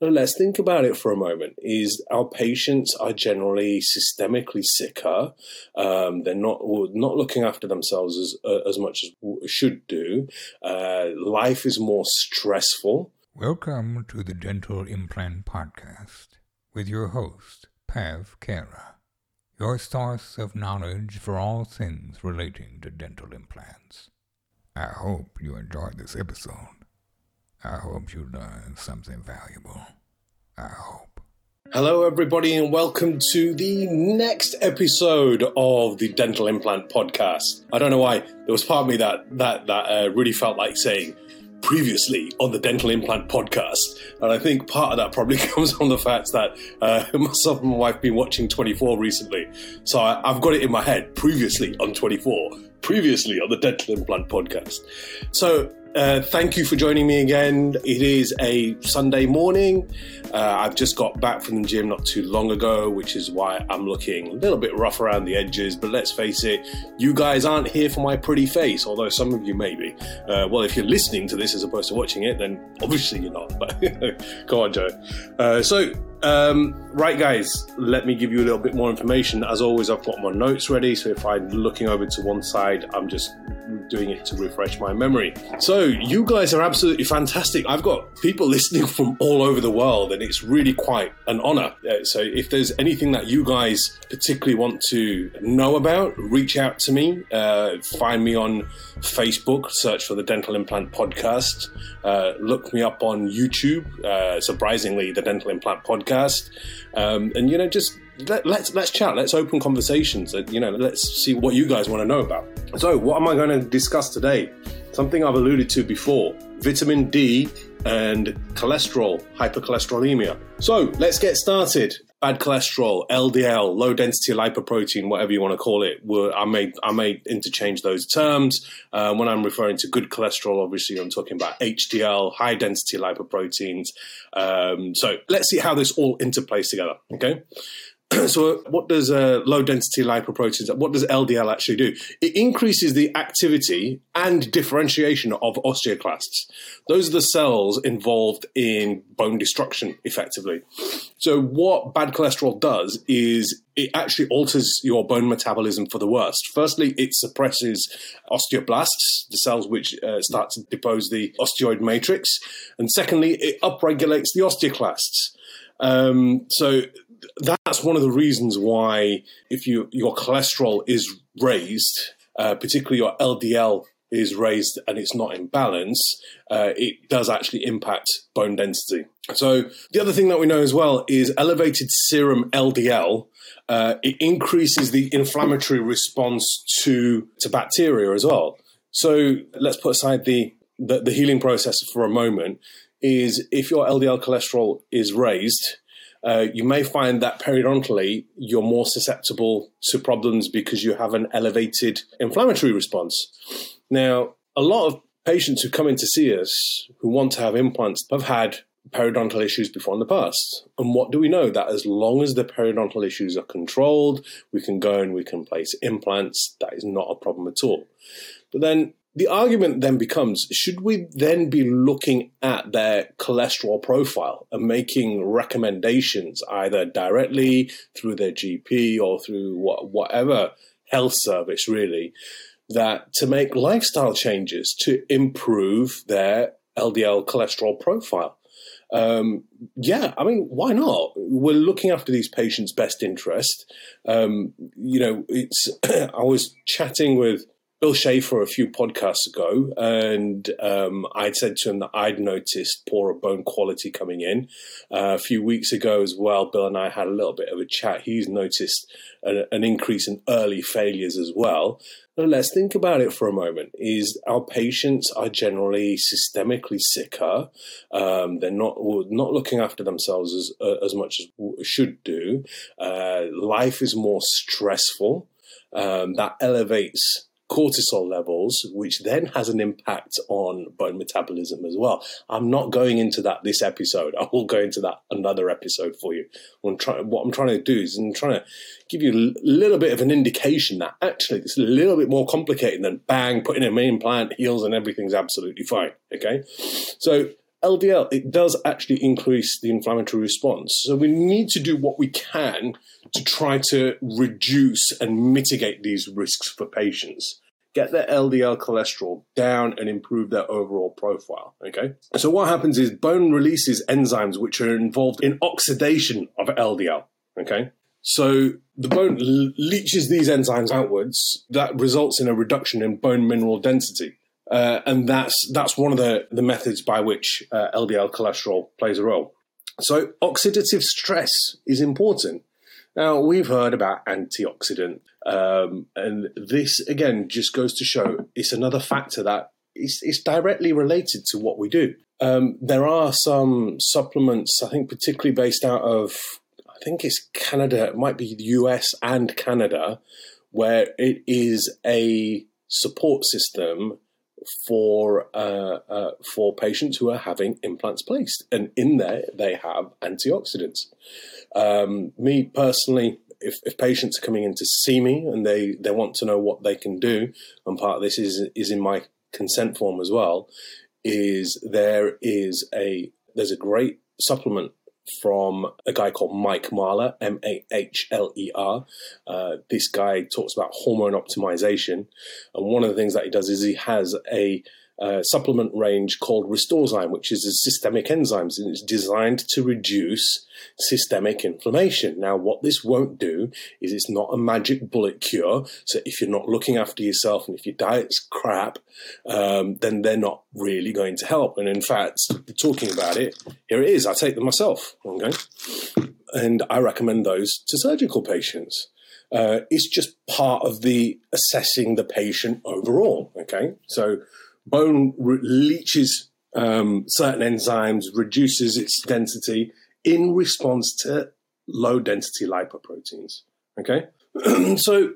let's think about it for a moment. Is our patients are generally systemically sicker. Um, they're not not looking after themselves as uh, as much as should do. Uh, life is more stressful. Welcome to the Dental Implant Podcast with your host Pav Thakkar, your source of knowledge for all things relating to dental implants. I hope you enjoyed this episode. I hope you learned something valuable. I hope. Hello, everybody, and welcome to the next episode of the Dental Implant Podcast. I don't know why there was part of me that that that uh, really felt like saying previously on the Dental Implant Podcast, and I think part of that probably comes from the fact that uh, myself and my wife have been watching 24 recently, so I, I've got it in my head previously on 24 previously on the Dental Implant Podcast. So uh, thank you for joining me again. It is a Sunday morning. Uh, I've just got back from the gym not too long ago, which is why I'm looking a little bit rough around the edges. But let's face it, you guys aren't here for my pretty face, although some of you may be. Uh, well, if you're listening to this as opposed to watching it, then obviously you're not. But go on, Joe. Uh, so um, right, guys, let me give you a little bit more information. As always, I've got my notes ready, so if I'm looking over to one side, I'm just doing it to refresh my memory. So, you guys are absolutely fantastic. I've got people listening from all over the world, and it's really quite an honor. Uh, so, if there's anything that you guys particularly want to know about, reach out to me. Uh, find me on Facebook, search for the Dental Implant Podcast. Uh, look me up on YouTube, uh, surprisingly, the Dental Implant Podcast. Um, and, you know, just let, us let's, let's chat. Let's open conversations. You know, let's see what you guys want to know about. So, what am I going to discuss today? Something I've alluded to before: vitamin D and cholesterol, hypercholesterolemia. So, let's get started bad cholesterol, LDL, low density lipoprotein, whatever you want to call it. I may I may interchange those terms. Uh, when I'm referring to good cholesterol, obviously I'm talking about HDL, high density lipoproteins. Um, so let's see how this all interplays together. Okay. so what does uh, low density lipoproteins what does ldl actually do? It increases the activity and differentiation of osteoclasts. Those are the cells involved in bone destruction effectively. So what bad cholesterol does is it actually alters your bone metabolism for the worst. Firstly it suppresses osteoblasts the cells which uh, start to depose the osteoid matrix. And secondly it upregulates the osteoclasts. Um, so that's one of the reasons why if you your cholesterol is raised, uh, particularly your LDL is raised and it's not in balance, uh, it does actually impact bone density. So the other thing that we know as well is elevated serum LDL. Uh, it increases the inflammatory response to to bacteria as well. So let's put aside the, the, the healing process for a moment. Is if your LDL cholesterol is raised, uh, you may find that periodontally you're more susceptible to problems because you have an elevated inflammatory response. Now, a lot of patients who come in to see us who want to have implants have had periodontal issues before in the past. And what do we know? That as long as the periodontal issues are controlled, we can go and we can place implants. That is not a problem at all. But then the argument then becomes should we then be looking at their cholesterol profile and making recommendations either directly through their GP or through what, whatever health service really that to make lifestyle changes to improve their LDL cholesterol profile? Um, yeah, I mean, why not? We're looking after these patients' best interest. Um, you know, it's. I was chatting with Bill Schaefer a few podcasts ago, and um, I'd said to him that I'd noticed poorer bone quality coming in. Uh, a few weeks ago as well, Bill and I had a little bit of a chat. He's noticed a, an increase in early failures as well. Now, let's think about it for a moment. Is our patients are generally systemically sicker. Um, they're not not looking after themselves as uh, as much as should do. Uh, life is more stressful. Um, that elevates cortisol levels, which then has an impact on bone metabolism as well. I'm not going into that this episode. I will go into that another episode for you. I'm what I'm trying to do is I'm trying to give you a little bit of an indication that actually it's a little bit more complicated than bang, putting a main implant, heals, and everything's absolutely fine. Okay. So LDL, it does actually increase the inflammatory response. So we need to do what we can to try to reduce and mitigate these risks for patients. Get their LDL cholesterol down and improve their overall profile. Okay. So what happens is bone releases enzymes which are involved in oxidation of LDL. Okay. So the bone leaches these enzymes outwards. That results in a reduction in bone mineral density. Uh, and that's that's one of the, the methods by which uh, LDL cholesterol plays a role. So oxidative stress is important. Now we've heard about antioxidant, um, and this again just goes to show it's another factor that is, directly related to what we do. Um, there are some supplements, I think, particularly based out of I think it's Canada, it might be the US and Canada, where it is a support system for uh, uh, for patients who are having implants placed, and in there they have antioxidants. Um, me personally, if, if, patients are coming in to see me and they, they want to know what they can do, and part of this is is in my consent form as well, is there is a there's a great supplement from a guy called Mike Mahler, M A H L E R. Uh, this guy talks about hormone optimization. And one of the things that he does is he has a supplement range called Restorezyme, which is a systemic enzyme, and it's designed to reduce systemic inflammation. Now, what this won't do is it's not a magic bullet cure. So, if you're not looking after yourself and if your diet's crap, um, then they're not really going to help. And in fact, talking about it, here it is. I take them myself. Okay, and I recommend those to surgical patients. Uh, it's just part of the assessing the patient overall. Okay, so bone re- leaches um, certain enzymes, reduces its density in response to low density lipoproteins. Okay, so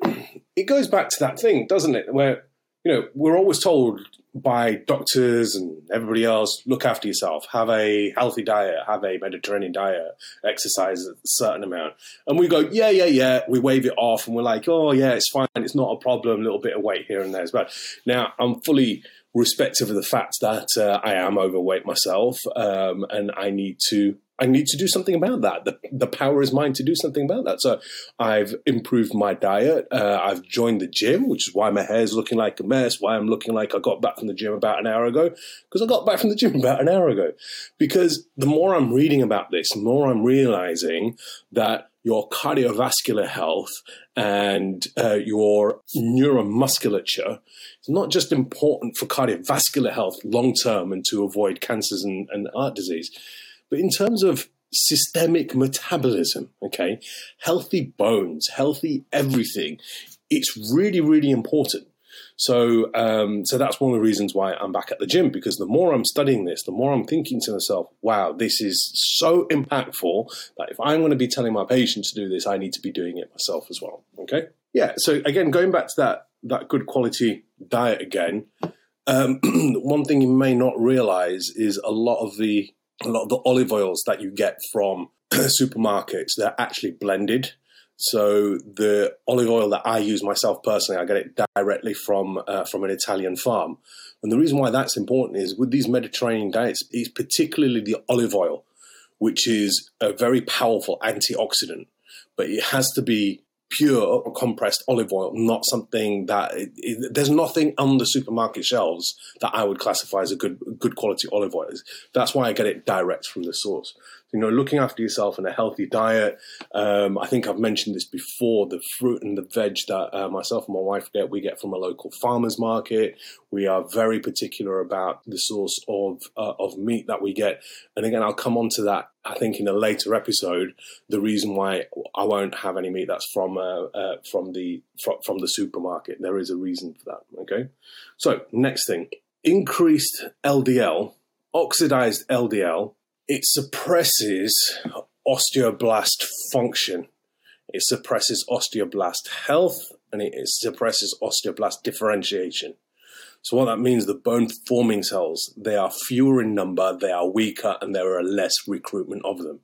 it goes back to that thing, doesn't it? Where you know we're always told by doctors and everybody else, look after yourself, have a healthy diet, have a Mediterranean diet, exercise a certain amount. And we go, yeah, yeah, yeah. We wave it off and we're like, oh, yeah, it's fine. It's not a problem. A little bit of weight here and there is bad. Now, I'm fully respective of the fact that uh, I am overweight myself, um, and I need to I need to do something about that. The the power is mine to do something about that. So I've improved my diet. Uh, I've joined the gym, which is why my hair is looking like a mess. Why I'm looking like I got back from the gym about an hour ago because I got back from the gym about an hour ago. Because the more I'm reading about this, the more I'm realizing that your cardiovascular health and uh, your neuromusculature is not just important for cardiovascular health long term and to avoid cancers and, and heart disease, but in terms of systemic metabolism, okay, healthy bones, healthy everything, it's really, really important. So, um, so that's one of the reasons why I'm back at the gym because the more I'm studying this, the more I'm thinking to myself, wow, this is so impactful that if I'm going to be telling my patients to do this, I need to be doing it myself as well. Okay. Yeah. So again, going back to that, that good quality diet again, um, one thing you may not realize is a lot of the, a lot of the olive oils that you get from supermarkets, they're actually blended. So the olive oil that I use myself personally, I get it directly from uh, from an Italian farm. And the reason why that's important is with these Mediterranean diets, it's particularly the olive oil, which is a very powerful antioxidant, but it has to be pure compressed olive oil, not something that it, it, there's nothing on the supermarket shelves that I would classify as a good good quality olive oil. That's why I get it direct from the source you know, looking after yourself and a healthy diet. Um, I think I've mentioned this before the fruit and the veg that uh, myself and my wife get, we get from a local farmer's market. We are very particular about the source of, uh, of meat that we get. And again, I'll come on to that, I think, in a later episode, the reason why I won't have any meat that's from, uh, uh from, the, from, from the supermarket. There is a reason for that. Okay. So, next thing increased LDL, oxidized LDL it suppresses osteoblast function. It suppresses osteoblast health and it suppresses osteoblast differentiation. So what that means, the bone forming cells, they are fewer in number, they are weaker, and there are less recruitment of them.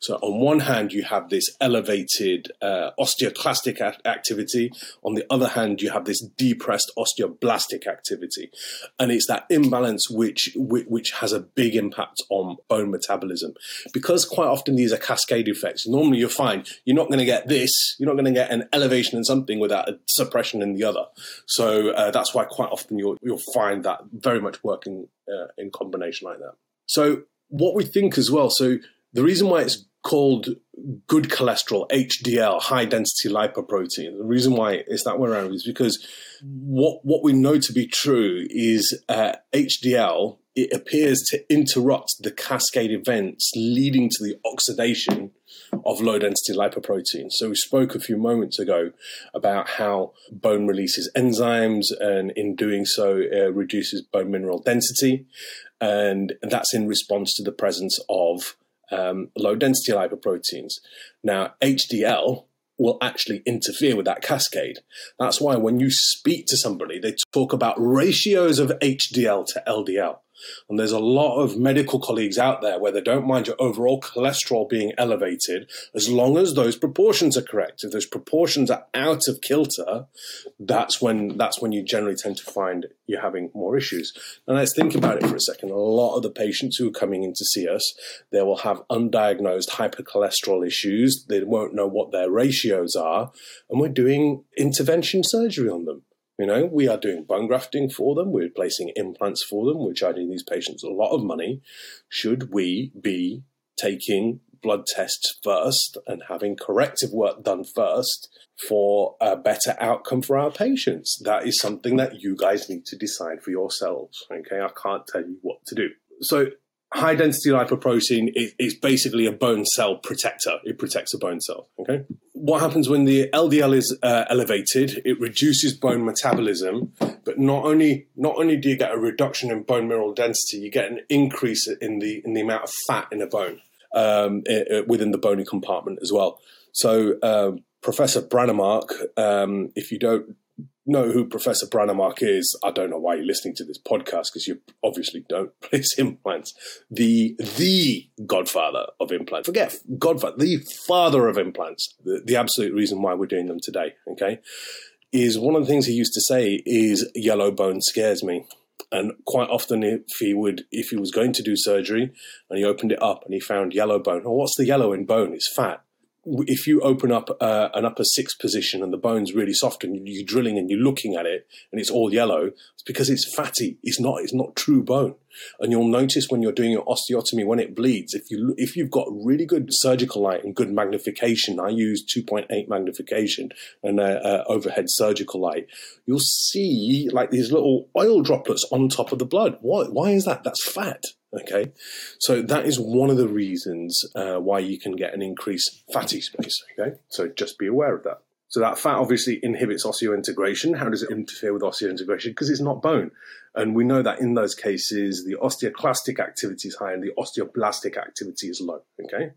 So on one hand, you have this elevated uh, osteoclastic a- activity. On the other hand, you have this depressed osteoblastic activity, and it's that imbalance which which, which has a big impact on bone metabolism. Because quite often these are cascade effects. Normally, you're fine. you're not going to get this. You're not going to get an elevation in something without a suppression in the other. So uh, that's why quite often you'll you'll find that very much working uh, in combination like that. So what we think as well. So the reason why it's called good cholesterol, HDL, high density lipoprotein, the reason why it's that way around is because what what we know to be true is uh, HDL. It appears to interrupt the cascade events leading to the oxidation of low density lipoprotein. So we spoke a few moments ago about how bone releases enzymes and in doing so uh, reduces bone mineral density. And that's in response to the presence of um, low density lipoproteins. Now, HDL will actually interfere with that cascade. That's why when you speak to somebody, they talk about ratios of HDL to LDL. And there's a lot of medical colleagues out there where they don't mind your overall cholesterol being elevated as long as those proportions are correct. If those proportions are out of kilter, that's when that's when you generally tend to find you're having more issues. And let's think about it for a second. A lot of the patients who are coming in to see us, they will have undiagnosed hypercholesterol issues. They won't know what their ratios are, and we're doing intervention surgery on them. You know, we are doing bone grafting for them. We're placing implants for them. We're charging these patients a lot of money. Should we be taking blood tests first and having corrective work done first for a better outcome for our patients? That is something that you guys need to decide for yourselves. Okay. I can't tell you what to do. So high density lipoprotein is, basically a bone cell protector. It protects a bone cell. Okay. What happens when the LDL is uh, elevated? It reduces bone metabolism, but not only not only do you get a reduction in bone mineral density, you get an increase in the in the amount of fat in a bone um, it, within the bony compartment as well. So. Um, Professor Brånemark, um, if you don't know who Professor Brånemark is, I don't know why you're listening to this podcast because you obviously don't place implants. The the godfather of implants. Forget godfather, the father of implants. The, the absolute reason why we're doing them today. Okay, is one of the things he used to say is yellow bone scares me. And quite often, if he would, if he was going to do surgery and he opened it up and he found yellow bone, oh, what's the yellow in bone? It's fat if you open up uh, an upper six position and the bone's really soft and you're drilling and you're looking at it and it's all yellow, it's because it's fatty. It's not. It's not true bone. And you'll notice when you're doing your osteotomy when it bleeds, if you if you've got really good surgical light and good magnification, I use 2.8 magnification and uh, uh, overhead surgical light, you'll see like these little oil droplets on top of the blood. Why? Why is that? That's fat. Okay, so that is one of the reasons uh, why you can get an increased fatty space. Okay, so just be aware of that. So that fat obviously inhibits osseointegration. How does it interfere with osseointegration? Because it's not bone. And we know that in those cases, the osteoclastic activity is high and the osteoblastic activity is low. Okay.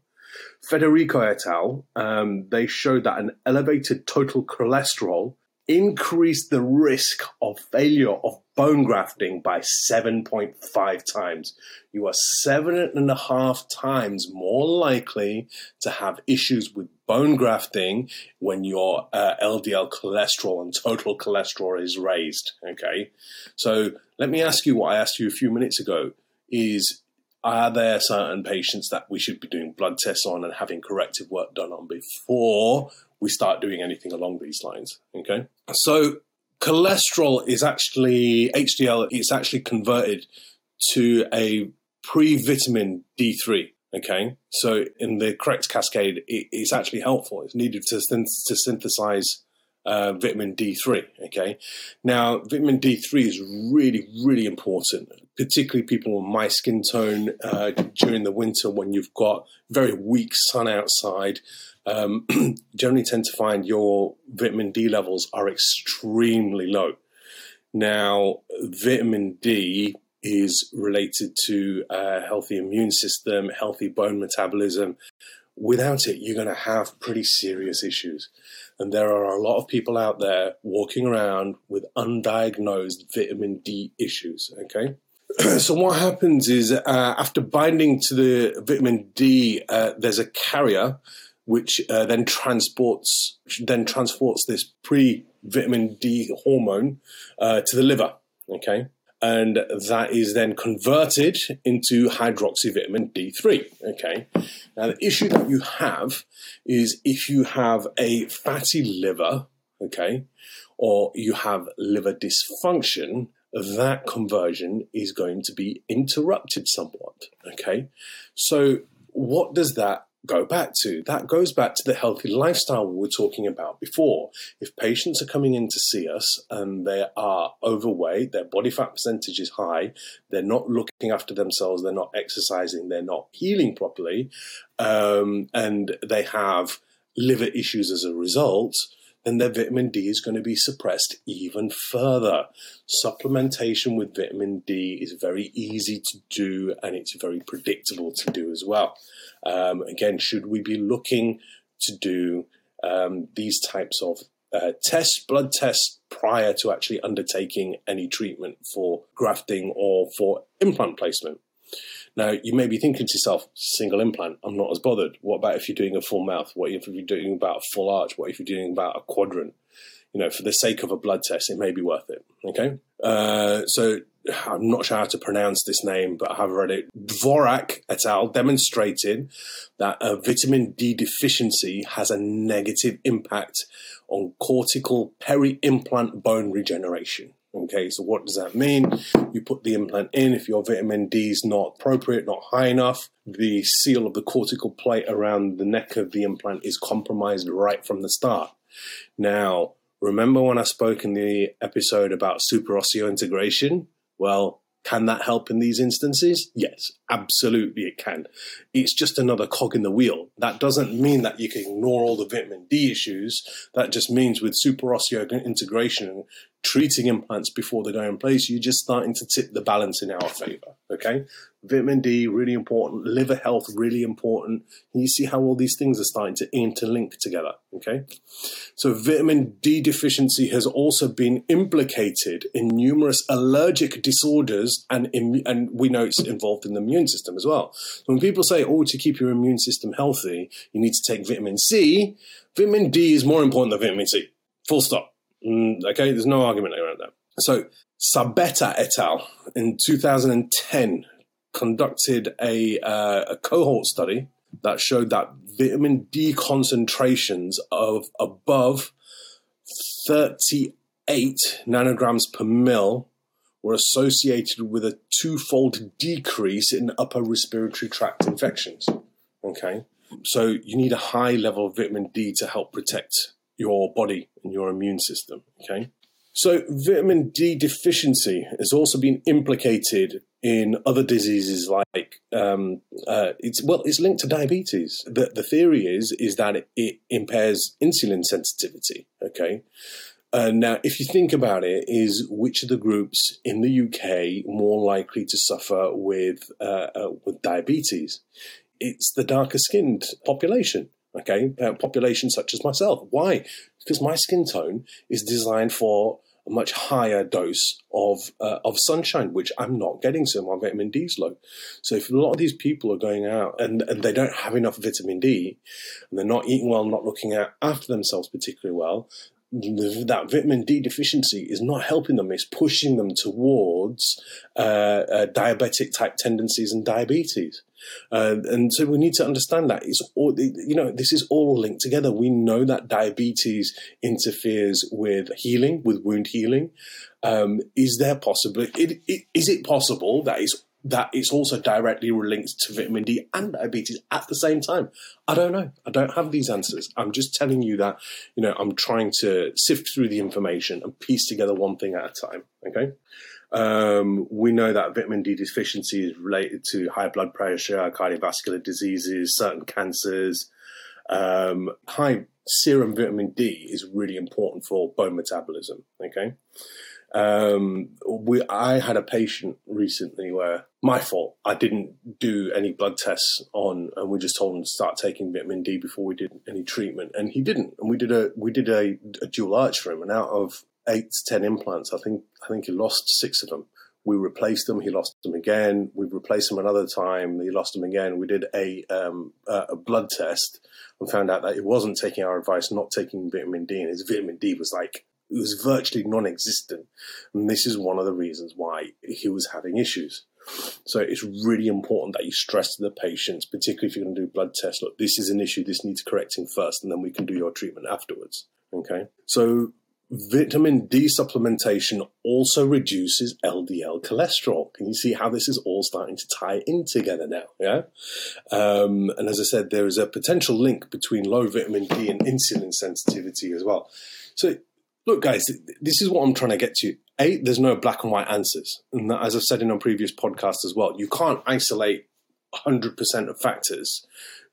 Federico et al. Um, they showed that an elevated total cholesterol increased the risk of failure of bone grafting by 7.5 times. You are seven and a half times more likely to have issues with bone grafting when your uh, LDL cholesterol and total cholesterol is raised. Okay. So let me ask you what I asked you a few minutes ago is are there certain patients that we should be doing blood tests on and having corrective work done on before we start doing anything along these lines. Okay. So cholesterol is actually HDL, it's actually converted to a pre-vitamin D3. Okay. So in the correct cascade, it, it's actually helpful. It's needed to, to synthesize uh, vitamin D3. Okay. Now, vitamin D3 is really, really important, particularly people with my skin tone uh, during the winter when you've got very weak sun outside um, generally tend to find your vitamin D levels are extremely low. Now, vitamin D is related to a healthy immune system, healthy bone metabolism, without it, you're going to have pretty serious issues. And there are a lot of people out there walking around with undiagnosed vitamin D issues. Okay. so what happens is uh, after binding to the vitamin D, uh, there's a carrier which uh, then transports then transports this pre vitamin D hormone uh, to the liver. Okay, and that is then converted into hydroxyvitamin D3. Okay, now the issue that you have is if you have a fatty liver, okay, or you have liver dysfunction, that conversion is going to be interrupted somewhat. Okay, so what does that go back to? That goes back to the healthy lifestyle we were talking about before. If patients are coming in to see us and they are overweight, their body fat percentage is high, they're not looking after themselves, they're not exercising, they're not healing properly, um, and they have liver issues as a result, then their vitamin D is going to be suppressed even further. Supplementation with vitamin D is very easy to do and it's very predictable to do as well. Um, again, should we be looking to do um, these types of uh, tests, blood tests, prior to actually undertaking any treatment for grafting or for implant placement? Now, you may be thinking to yourself, single implant, I'm not as bothered. What about if you're doing a full mouth? What if you're doing about a full arch? What if you're doing about a quadrant? You know, for the sake of a blood test, it may be worth it. Okay. Uh, so I'm not sure how to pronounce this name, but I have read it. Dvorak et al. demonstrated that a vitamin D deficiency has a negative impact on cortical peri-implant bone regeneration. Okay, so what does that mean? You put the implant in. If your vitamin D is not appropriate, not high enough, the seal of the cortical plate around the neck of the implant is compromised right from the start. Now, remember when I spoke in the episode about super osseointegration? Well, can that help in these instances? Yes, absolutely it can. It's just another cog in the wheel. That doesn't mean that you can ignore all the vitamin D issues. That just means with super and treating implants before they go in place, you're just starting to tip the balance in our favor. Okay. Vitamin D, really important. Liver health, really important. you see how all these things are starting to interlink together. Okay. So vitamin D deficiency has also been implicated in numerous allergic disorders and, and we know it's involved in the immune system as well. So when people say, oh, to keep your immune system healthy, you need to take vitamin C, vitamin D is more important than vitamin C. Full stop. Mm, okay, there's no argument around that. So Sabetta et al. in 2010 conducted a, uh, a cohort study that showed that vitamin D concentrations of above 38 nanograms per mil were associated with a twofold decrease in upper respiratory tract infections. Okay, so you need a high level of vitamin D to help protect your body and your immune system. Okay. So, vitamin D deficiency has also been implicated in other diseases like um, uh, it's well, it's linked to diabetes. The, the theory is is that it, it impairs insulin sensitivity. Okay, uh, now if you think about it, is which of the groups in the UK more likely to suffer with uh, uh, with diabetes? It's the darker skinned population okay, uh, population such as myself. Why? Because my skin tone is designed for a much higher dose of uh, of sunshine, which I'm not getting, so my vitamin D is low. So if a lot of these people are going out and, and they don't have enough vitamin D, and they're not eating well, not looking at, after themselves particularly well, that vitamin D deficiency is not helping them. It's pushing them towards uh, uh, diabetic type tendencies and diabetes. Uh, and so we need to understand that it's all, you know, this is all linked together. We know that diabetes interferes with healing, with wound healing. Um, is there possible? It, it, is it possible that it's that it's also directly linked to vitamin D and diabetes at the same time? I don't know. I don't have these answers. I'm just telling you that, you know, I'm trying to sift through the information and piece together one thing at a time. Okay. Um, we know that vitamin D deficiency is related to high blood pressure, cardiovascular diseases, certain cancers. Um, high serum vitamin D is really important for bone metabolism. Okay. Um, we, I had a patient recently where my fault. I didn't do any blood tests on, and we just told him to start taking vitamin D before we did any treatment, and he didn't. And we did a we did a, a dual arch for him, and out of eight to ten implants, I think I think he lost six of them. We replaced them. He lost them again. We replaced them another time. He lost them again. We did a um, a blood test and found out that he wasn't taking our advice, not taking vitamin D, and his vitamin D was like it was virtually non-existent. And this is one of the reasons why he was having issues. So it's really important that you stress to the patients, particularly if you're going to do blood tests, look, this is an issue, this needs correcting first, and then we can do your treatment afterwards. Okay. So vitamin D supplementation also reduces LDL cholesterol. Can you see how this is all starting to tie in together now? Yeah. Um, and as I said, there is a potential link between low vitamin D and insulin sensitivity as well. So look, guys, this is what I'm trying to get to. A, there's no black and white answers. And as I've said in our previous podcast as well, you can't isolate 100% of factors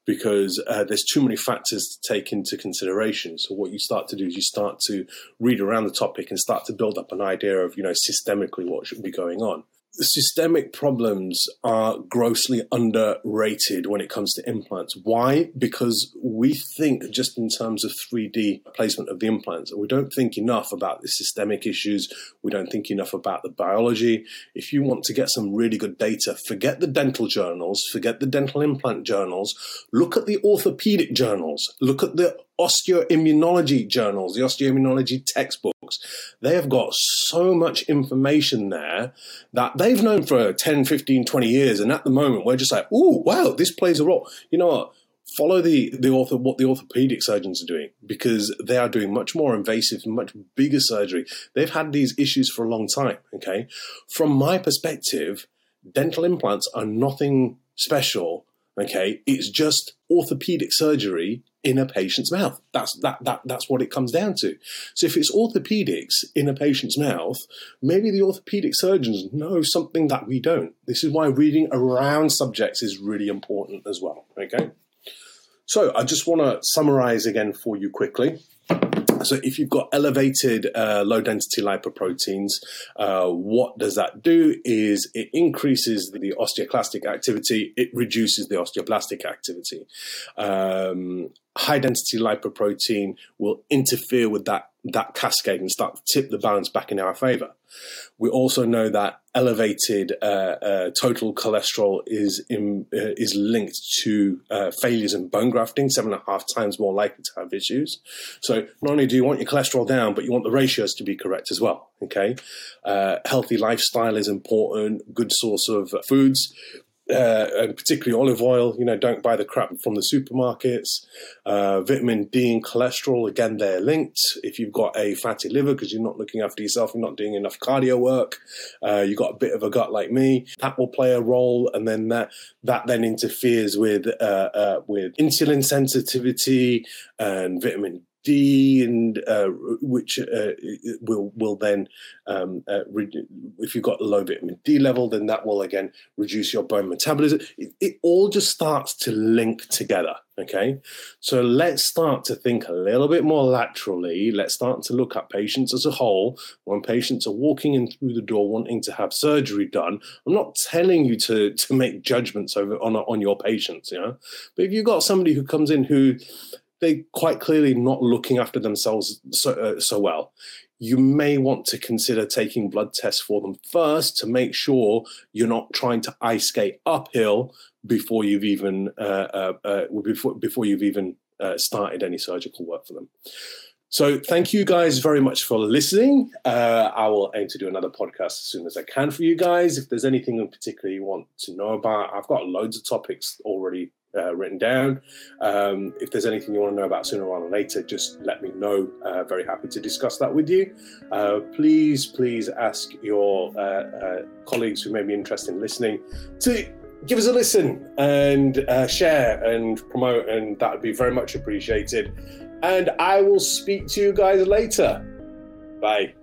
because uh, there's too many factors to take into consideration. So what you start to do is you start to read around the topic and start to build up an idea of, you know, systemically what should be going on systemic problems are grossly underrated when it comes to implants. Why? Because we think just in terms of 3D placement of the implants. We don't think enough about the systemic issues. We don't think enough about the biology. If you want to get some really good data, forget the dental journals, forget the dental implant journals, look at the orthopedic journals, look at the osteoimmunology journals, the osteoimmunology textbooks, they have got so much information there that they've known for 10, 15, 20 years. And at the moment, we're just like, oh, wow, this plays a role. You know what? Follow the, the author, what the orthopedic surgeons are doing because they are doing much more invasive, much bigger surgery. They've had these issues for a long time. Okay. From my perspective, dental implants are nothing special. Okay. It's just orthopedic surgery in a patient's mouth. That's that that that's what it comes down to. So if it's orthopedics in a patient's mouth, maybe the orthopedic surgeons know something that we don't. This is why reading around subjects is really important as well. Okay. So I just want to summarize again for you quickly. So, if you've got elevated uh, low density lipoproteins, uh, what does that do? Is it increases the osteoclastic activity, it reduces the osteoblastic activity. Um, high density lipoprotein will interfere with that that cascade and start to tip the balance back in our favor. We also know that elevated uh, uh, total cholesterol is in, uh, is linked to uh, failures in bone grafting, seven and a half times more likely to have issues. So not only do you want your cholesterol down, but you want the ratios to be correct as well. Okay, uh, healthy lifestyle is important. Good source of foods uh, and particularly olive oil. You know, don't buy the crap from the supermarkets. Uh, vitamin D and cholesterol, again, they're linked. If you've got a fatty liver because you're not looking after yourself, you're not doing enough cardio work, uh, you've got a bit of a gut like me, that will play a role, and then that that then interferes with uh, uh, with insulin sensitivity and vitamin D, and uh, which uh, will will then, um, uh, re- if you've got low vitamin D level, then that will again reduce your bone metabolism. It, it, all just starts to link together. Okay, so let's start to think a little bit more laterally. Let's start to look at patients as a whole. When patients are walking in through the door wanting to have surgery done, I'm not telling you to to make judgments over on on your patients. You know, but if you've got somebody who comes in who they're quite clearly not looking after themselves so, uh, so well. You may want to consider taking blood tests for them first to make sure you're not trying to ice skate uphill before you've even uh, uh, uh before before you've even uh, started any surgical work for them. So thank you guys very much for listening. Uh, I will aim to do another podcast as soon as I can for you guys. If there's anything in particular you want to know about, I've got loads of topics already uh, written down. Um, if there's anything you want to know about sooner or later, just let me know. Uh, very happy to discuss that with you. Uh, please, please ask your uh, uh, colleagues who may be interested in listening to give us a listen and uh, share and promote, and that would be very much appreciated. And I will speak to you guys later. Bye.